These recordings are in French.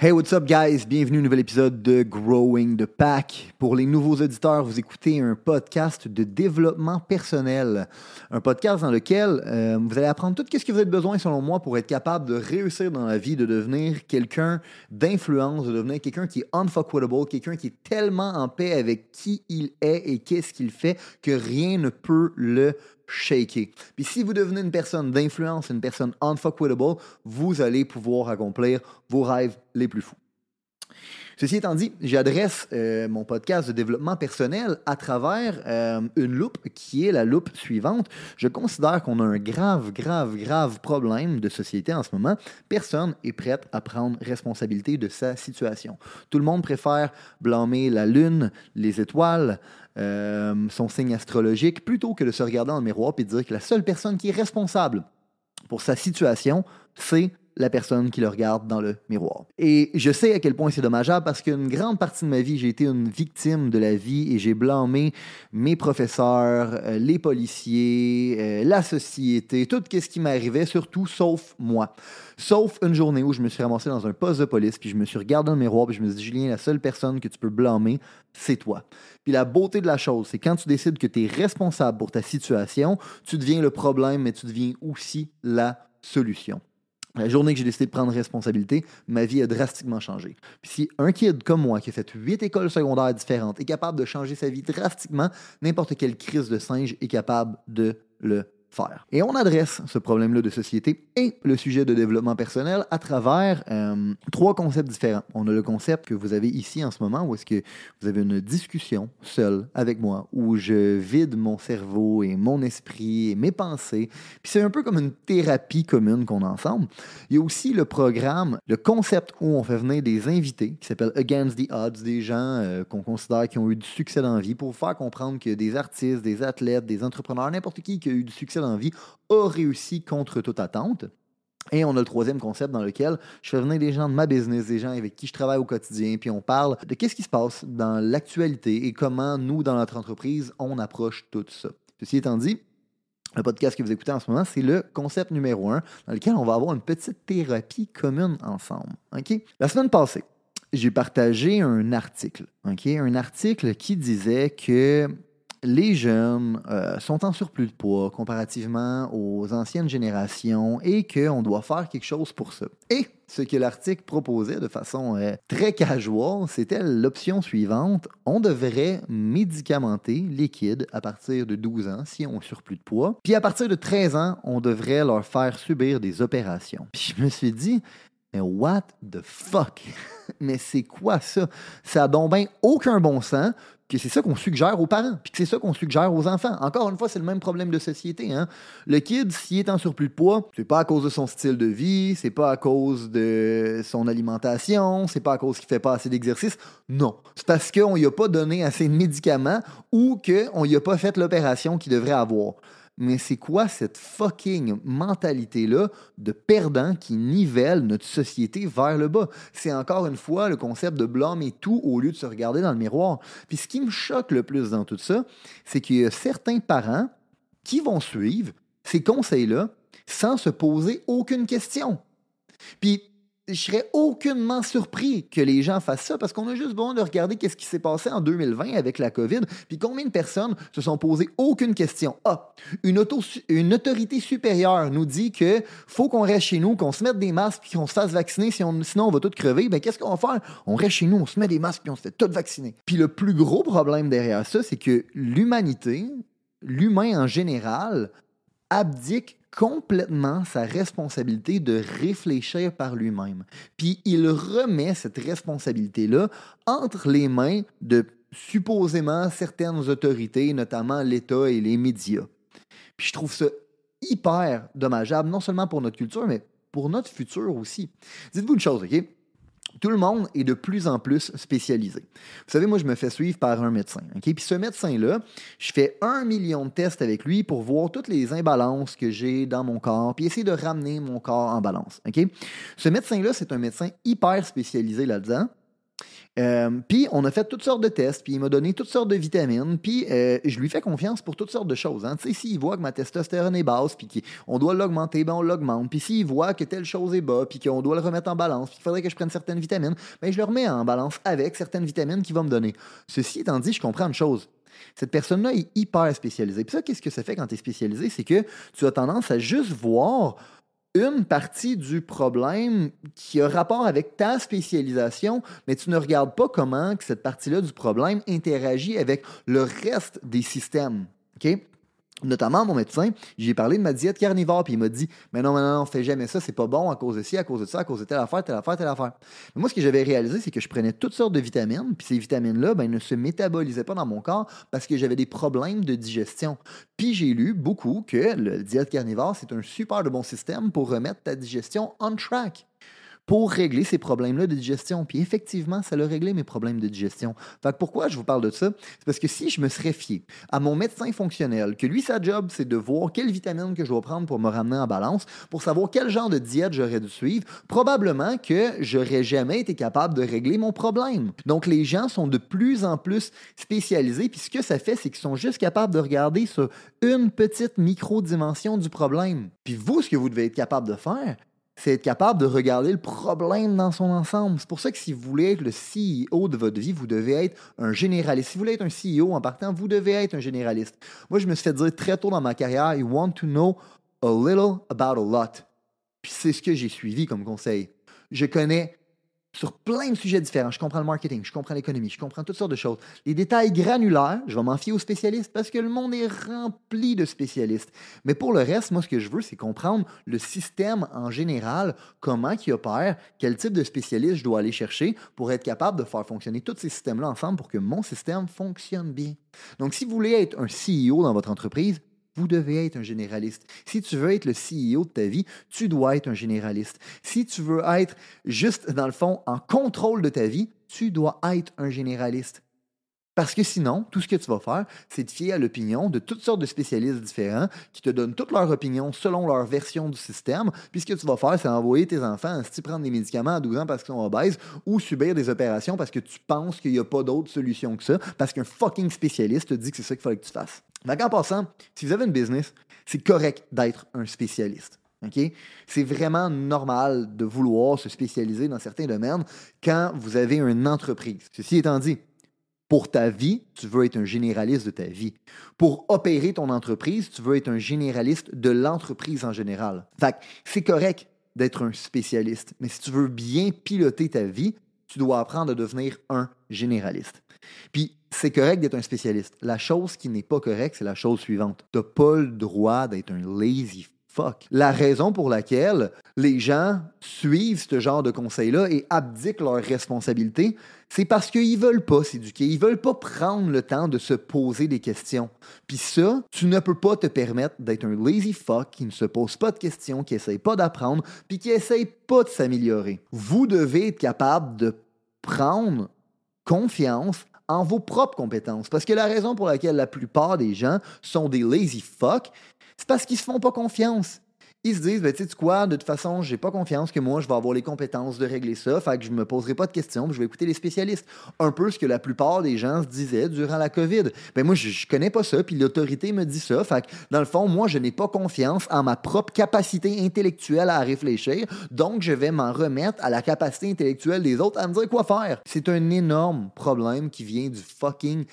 Hey, what's up, guys? Bienvenue un nouvel épisode de Growing the Pack. Pour les nouveaux auditeurs, vous écoutez un podcast de développement personnel. Un podcast dans lequel euh, vous allez apprendre tout ce que vous avez besoin, selon moi, pour être capable de réussir dans la vie, de devenir quelqu'un d'influence, de devenir quelqu'un qui est unfuckwittable, quelqu'un qui est tellement en paix avec qui il est et qu'est-ce qu'il fait que rien ne peut le shaker. Puis si vous devenez une personne d'influence, une personne unfuckwittable, vous allez pouvoir accomplir vos rêves les plus fous. Ceci étant dit, j'adresse euh, mon podcast de développement personnel à travers euh, une loupe qui est la loupe suivante. Je considère qu'on a un grave, grave, grave problème de société en ce moment. Personne est prêt à prendre responsabilité de sa situation. Tout le monde préfère blâmer la lune, les étoiles, euh, son signe astrologique, plutôt que de se regarder dans le miroir et de dire que la seule personne qui est responsable pour sa situation, c'est la personne qui le regarde dans le miroir. Et je sais à quel point c'est dommageable parce qu'une grande partie de ma vie, j'ai été une victime de la vie et j'ai blâmé mes professeurs, euh, les policiers, euh, la société, tout ce qui m'arrivait, surtout sauf moi. Sauf une journée où je me suis ramassé dans un poste de police, puis je me suis regardé dans le miroir, puis je me suis dit, Julien, la seule personne que tu peux blâmer, c'est toi. Puis la beauté de la chose, c'est quand tu décides que tu es responsable pour ta situation, tu deviens le problème, mais tu deviens aussi la solution. La journée que j'ai décidé de prendre responsabilité, ma vie a drastiquement changé. Puis si un kid comme moi, qui a fait huit écoles secondaires différentes, est capable de changer sa vie drastiquement, n'importe quelle crise de singe est capable de le faire. Et on adresse ce problème-là de société et le sujet de développement personnel à travers euh, trois concepts différents. On a le concept que vous avez ici en ce moment, où est-ce que vous avez une discussion seule avec moi, où je vide mon cerveau et mon esprit et mes pensées. Puis c'est un peu comme une thérapie commune qu'on a ensemble. Il y a aussi le programme, le concept où on fait venir des invités, qui s'appelle Against the Odds, des gens euh, qu'on considère qui ont eu du succès dans la vie, pour faire comprendre que des artistes, des athlètes, des entrepreneurs, n'importe qui qui a eu du succès la vie a réussi contre toute attente. Et on a le troisième concept dans lequel je fais venir des gens de ma business, des gens avec qui je travaille au quotidien, puis on parle de qu'est-ce qui se passe dans l'actualité et comment nous, dans notre entreprise, on approche tout ça. Ceci étant dit, le podcast que vous écoutez en ce moment, c'est le concept numéro un dans lequel on va avoir une petite thérapie commune ensemble. OK? La semaine passée, j'ai partagé un article, OK? Un article qui disait que les jeunes euh, sont en surplus de poids comparativement aux anciennes générations et qu'on doit faire quelque chose pour ça. Et ce que l'article proposait de façon euh, très casual, c'était l'option suivante. On devrait médicamenter les kids à partir de 12 ans si on surplus de poids. Puis à partir de 13 ans, on devrait leur faire subir des opérations. Puis je me suis dit, mais what the fuck? Mais c'est quoi ça? Ça a donc aucun bon sens que c'est ça qu'on suggère aux parents, puis que c'est ça qu'on suggère aux enfants. Encore une fois, c'est le même problème de société. Hein? Le kid, s'il est en surplus de poids, c'est pas à cause de son style de vie, c'est pas à cause de son alimentation, c'est pas à cause qu'il fait pas assez d'exercice. Non. C'est parce qu'on lui a pas donné assez de médicaments ou qu'on lui a pas fait l'opération qu'il devrait avoir mais c'est quoi cette fucking mentalité-là de perdant qui nivelle notre société vers le bas? C'est encore une fois le concept de blâmer tout au lieu de se regarder dans le miroir. Puis ce qui me choque le plus dans tout ça, c'est qu'il y a certains parents qui vont suivre ces conseils-là sans se poser aucune question. Puis je serais aucunement surpris que les gens fassent ça parce qu'on a juste besoin de regarder qu'est-ce qui s'est passé en 2020 avec la COVID, puis combien de personnes se sont posées aucune question. Ah, une, autorité supérieure nous dit que faut qu'on reste chez nous, qu'on se mette des masques, puis qu'on se fasse vacciner, sinon on va tous crever. Ben qu'est-ce qu'on va faire? On reste chez nous, on se met des masques, puis on se fait tout vacciner. Puis le plus gros problème derrière ça, c'est que l'humanité, l'humain en général, abdique complètement sa responsabilité de réfléchir par lui-même. Puis il remet cette responsabilité-là entre les mains de supposément certaines autorités, notamment l'État et les médias. Puis je trouve ça hyper dommageable, non seulement pour notre culture, mais pour notre futur aussi. Dites-vous une chose, OK? Tout le monde est de plus en plus spécialisé. Vous savez, moi, je me fais suivre par un médecin. OK? Puis ce médecin-là, je fais un million de tests avec lui pour voir toutes les imbalances que j'ai dans mon corps, puis essayer de ramener mon corps en balance. Ce médecin-là, c'est un médecin hyper spécialisé là-dedans. Euh, puis on a fait toutes sortes de tests, puis il m'a donné toutes sortes de vitamines, puis euh, je lui fais confiance pour toutes sortes de choses. Hein. Tu sais, s'il voit que ma testostérone est basse, puis qu'on doit l'augmenter, ben on l'augmente. Puis s'il voit que telle chose est bas, puis qu'on doit le remettre en balance, puis qu'il faudrait que je prenne certaines vitamines, ben je le remets en balance avec certaines vitamines qu'il va me donner. Ceci étant dit, je comprends une chose. Cette personne-là est hyper spécialisée. Puis ça, qu'est-ce que ça fait quand tu es spécialisé? C'est que tu as tendance à juste voir une partie du problème qui a rapport avec ta spécialisation, mais tu ne regardes pas comment cette partie-là du problème interagit avec le reste des systèmes. Notamment, mon médecin, j'ai parlé de ma diète carnivore, puis il m'a dit Mais non, mais non, non, fais jamais ça, c'est pas bon à cause de ci, à cause de ça, à cause de telle affaire, telle affaire, telle affaire. Mais moi, ce que j'avais réalisé, c'est que je prenais toutes sortes de vitamines, puis ces vitamines-là ben, ne se métabolisaient pas dans mon corps parce que j'avais des problèmes de digestion. Puis j'ai lu beaucoup que le diète carnivore, c'est un super de bon système pour remettre ta digestion on track pour régler ces problèmes-là de digestion. Puis effectivement, ça a réglé mes problèmes de digestion. Fait pourquoi je vous parle de ça? C'est parce que si je me serais fié à mon médecin fonctionnel, que lui, sa job, c'est de voir quelle vitamine que je dois prendre pour me ramener en balance, pour savoir quel genre de diète j'aurais dû suivre, probablement que j'aurais jamais été capable de régler mon problème. Donc les gens sont de plus en plus spécialisés, puis ce que ça fait, c'est qu'ils sont juste capables de regarder sur une petite micro-dimension du problème. Puis vous, ce que vous devez être capable de faire, c'est être capable de regarder le problème dans son ensemble. C'est pour ça que si vous voulez être le CEO de votre vie, vous devez être un généraliste. Si vous voulez être un CEO en partant, vous devez être un généraliste. Moi, je me suis fait dire très tôt dans ma carrière, you want to know a little about a lot. Puis c'est ce que j'ai suivi comme conseil. Je connais sur plein de sujets différents. Je comprends le marketing, je comprends l'économie, je comprends toutes sortes de choses. Les détails granulaires, je vais m'en fier aux spécialistes parce que le monde est rempli de spécialistes. Mais pour le reste, moi, ce que je veux, c'est comprendre le système en général, comment il opère, quel type de spécialiste je dois aller chercher pour être capable de faire fonctionner tous ces systèmes-là ensemble pour que mon système fonctionne bien. Donc, si vous voulez être un CEO dans votre entreprise, vous devez être un généraliste. Si tu veux être le CEO de ta vie, tu dois être un généraliste. Si tu veux être juste, dans le fond, en contrôle de ta vie, tu dois être un généraliste. Parce que sinon, tout ce que tu vas faire, c'est te fier à l'opinion de toutes sortes de spécialistes différents qui te donnent toutes leurs opinions selon leur version du système. Puis ce que tu vas faire, c'est envoyer tes enfants à prendre des médicaments à 12 ans parce qu'ils sont obèses ou subir des opérations parce que tu penses qu'il n'y a pas d'autre solution que ça, parce qu'un fucking spécialiste te dit que c'est ça qu'il fallait que tu fasses. Donc, en passant, si vous avez une business, c'est correct d'être un spécialiste. C'est vraiment normal de vouloir se spécialiser dans certains domaines quand vous avez une entreprise. Ceci étant dit, pour ta vie, tu veux être un généraliste de ta vie. Pour opérer ton entreprise, tu veux être un généraliste de l'entreprise en général. Fait c'est correct d'être un spécialiste, mais si tu veux bien piloter ta vie, tu dois apprendre à devenir un généraliste. Puis c'est correct d'être un spécialiste. La chose qui n'est pas correcte, c'est la chose suivante. Tu n'as pas le droit d'être un lazy La raison pour laquelle les gens suivent ce genre de conseils-là et abdiquent leurs responsabilités, c'est parce qu'ils veulent pas s'éduquer, ils veulent pas prendre le temps de se poser des questions. Puis ça, tu ne peux pas te permettre d'être un lazy fuck qui ne se pose pas de questions, qui essaye pas d'apprendre, puis qui essaye pas de s'améliorer. Vous devez être capable de prendre confiance en vos propres compétences. Parce que la raison pour laquelle la plupart des gens sont des lazy fuck, c'est parce qu'ils se font pas confiance ils se disent, ben, tu sais quoi, de toute façon, j'ai pas confiance que moi, je vais avoir les compétences de régler ça, fait que je me poserai pas de questions, je vais écouter les spécialistes. Un peu ce que la plupart des gens se disaient durant la COVID. Ben, moi, je, je connais pas ça, puis l'autorité me dit ça, fait dans le fond, moi, je n'ai pas confiance en ma propre capacité intellectuelle à réfléchir, donc je vais m'en remettre à la capacité intellectuelle des autres à me dire quoi faire. C'est un énorme problème qui vient du fucking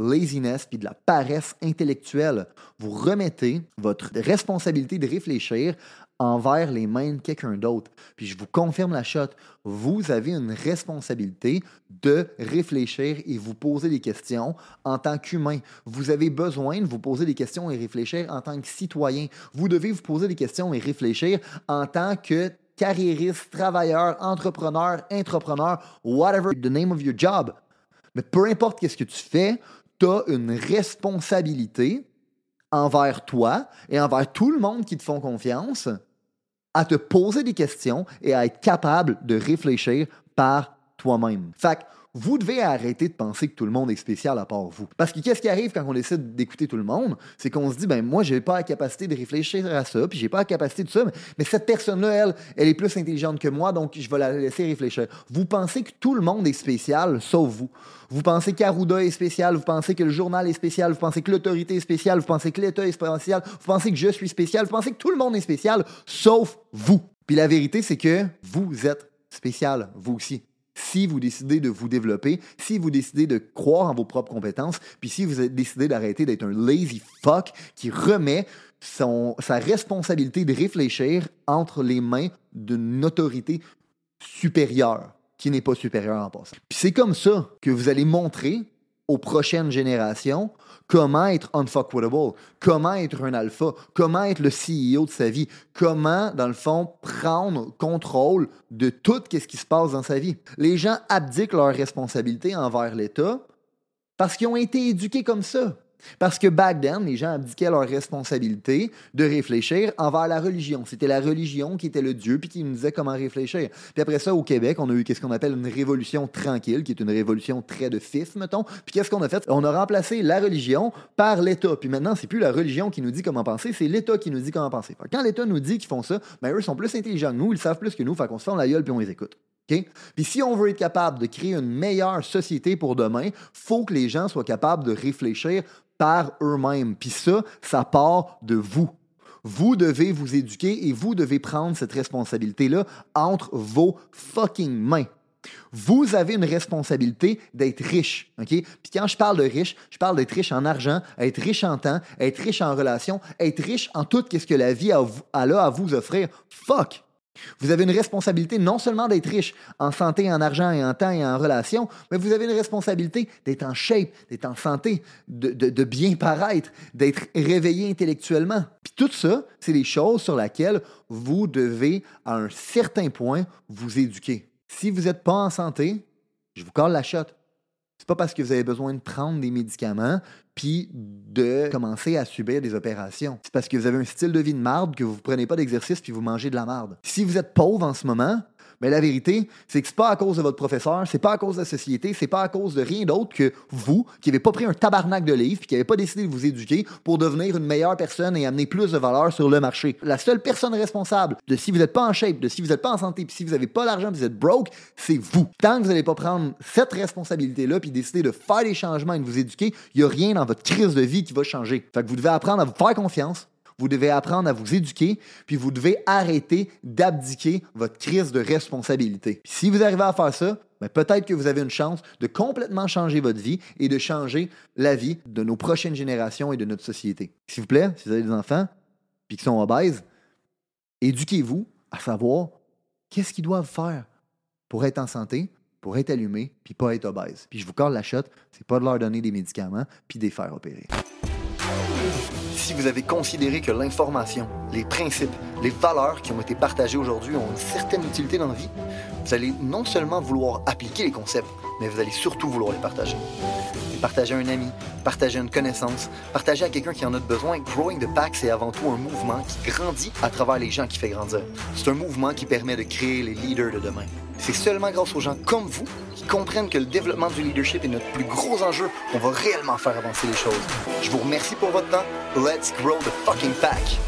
laziness puis de la paresse intellectuelle. Vous remettez votre responsabilité de réfléchir envers les mains de quelqu'un d'autre. Puis je vous confirme la shot, vous avez une responsabilité de réfléchir et vous poser des questions en tant qu'humain. Vous avez besoin de vous poser des questions et réfléchir en tant que citoyen. Vous devez vous poser des questions et réfléchir en tant que carriériste, travailleur, entrepreneur, entrepreneur, whatever the name of your job. Mais peu importe qu'est-ce que tu fais, tu as une responsabilité envers toi et envers tout le monde qui te font confiance à te poser des questions et à être capable de réfléchir par toi-même. Fait vous devez arrêter de penser que tout le monde est spécial à part vous. Parce que qu'est-ce qui arrive quand on décide d'écouter tout le monde? C'est qu'on se dit, ben moi, j'ai pas la capacité de réfléchir à ça, puis j'ai pas la capacité de ça, mais, cette personne-là, elle, elle est plus intelligente que moi, donc je vais la laisser réfléchir. Vous pensez que tout le monde est spécial, sauf vous. Vous pensez qu'Arruda est spécial, vous pensez que le journal est spécial, vous pensez que l'autorité est spéciale, vous pensez que l'État est spécial, vous pensez que je suis spécial, vous pensez que tout le monde est spécial, sauf vous. Puis la vérité, c'est que vous êtes spécial, vous aussi si vous décidez de vous développer, si vous décidez de croire en vos propres compétences, puis si vous décidez d'arrêter d'être un lazy fuck qui remet sa responsabilité de réfléchir entre les mains d'une autorité supérieure qui n'est pas supérieure en passant. Puis c'est comme ça que vous allez montrer aux prochaines générations comment être unfuckwittable, comment être un alpha, comment être le CEO de sa vie, comment, dans le fond, prendre contrôle de tout ce qui se passe dans sa vie. Les gens abdiquent leurs responsabilités envers l'État parce qu'ils ont été éduqués comme ça. Parce que back then, les gens abdiquaient leur responsabilité de réfléchir envers la religion. C'était la religion qui était le Dieu puis qui nous disait comment réfléchir. Puis après ça, au Québec, on a eu qu'est-ce qu'on appelle une révolution tranquille, qui est une révolution très de fif, mettons. Puis qu'est-ce qu'on a fait? On a remplacé la religion par l'État. Puis maintenant, c'est plus la religion qui nous dit comment penser, c'est l'État qui nous dit comment penser. Quand l'État nous dit qu'ils font ça, ben eux sont plus intelligents que nous, ils savent plus que nous, fait qu'on se fait la gueule puis on les écoute. Puis si on veut être capable de créer une meilleure société pour demain, faut que les gens soient capables de réfléchir par eux-mêmes. Puis ça, ça part de vous. Vous devez vous éduquer et vous devez prendre cette responsabilité-là entre vos fucking mains. Vous avez une responsabilité d'être riche, OK? Puis quand je parle de riche, je parle d'être riche en argent, être riche en temps, être riche en relation, être riche en tout ce que la vie a, a à vous offrir. Fuck! Vous avez une responsabilité non seulement d'être riche en santé, en argent et en temps et en relation, mais vous avez une responsabilité d'être en shape, d'être en santé, de, bien paraître, d'être réveillé intellectuellement. Puis tout ça, c'est des choses sur lesquelles vous devez, à un certain point, vous éduquer. Si vous n'êtes pas en santé, je vous colle la shot. C'est pas parce que vous avez besoin de prendre des médicaments de commencer à subir des opérations. C'est parce que vous avez un style de vie de marde que vous ne prenez pas d'exercice puis vous mangez de la marde. Si vous êtes pauvre en ce moment, mais la vérité, c'est que c'est pas à cause de votre professeur, c'est pas à cause de la société, c'est pas à cause de rien d'autre que vous, qui n'avez pas pris un tabarnak de livres, puis qui n'avez pas décidé de vous éduquer pour devenir une meilleure personne et amener plus de valeur sur le marché. La seule personne responsable de si vous n'êtes pas en shape, de si vous n'êtes pas en santé, puis si vous n'avez pas l'argent, vous êtes broke, c'est vous. Tant que vous n'allez pas prendre cette responsabilité-là, puis décider de faire des changements et de vous éduquer, il n'y a rien dans votre crise de vie qui va changer. Fait que vous devez apprendre à vous faire confiance, vous devez apprendre à vous éduquer, puis vous devez arrêter d'abdiquer votre crise de responsabilité. si vous arrivez à faire ça, ben, peut-être que vous avez une chance de complètement changer votre vie et de changer la vie de nos prochaines générations et de notre société. S'il vous plaît, si vous avez des enfants puis qui sont obèses, éduquez-vous à savoir qu'est-ce qu'ils doivent faire pour être en santé, pour être allumé, puis pas être obèse. Puis je vous colle la ce c'est pas de leur donner des médicaments puis de les faire opérer si vous avez considéré que l'information, les principes, les valeurs qui ont été partagées aujourd'hui ont une certaine utilité dans la vie, vous allez non seulement vouloir appliquer les concepts, mais vous allez surtout vouloir les partager. partager à un ami, partager à une connaissance, partager à quelqu'un qui en a besoin. Growing the Pack, c'est avant tout un mouvement qui grandit à travers les gens qui fait grandir. C'est un mouvement qui permet de créer les leaders de demain. C'est seulement grâce aux gens comme vous qui comprennent que le développement du leadership est notre plus gros enjeu qu'on va réellement faire avancer les choses. Je vous remercie pour votre temps. Let's grow the fucking pack.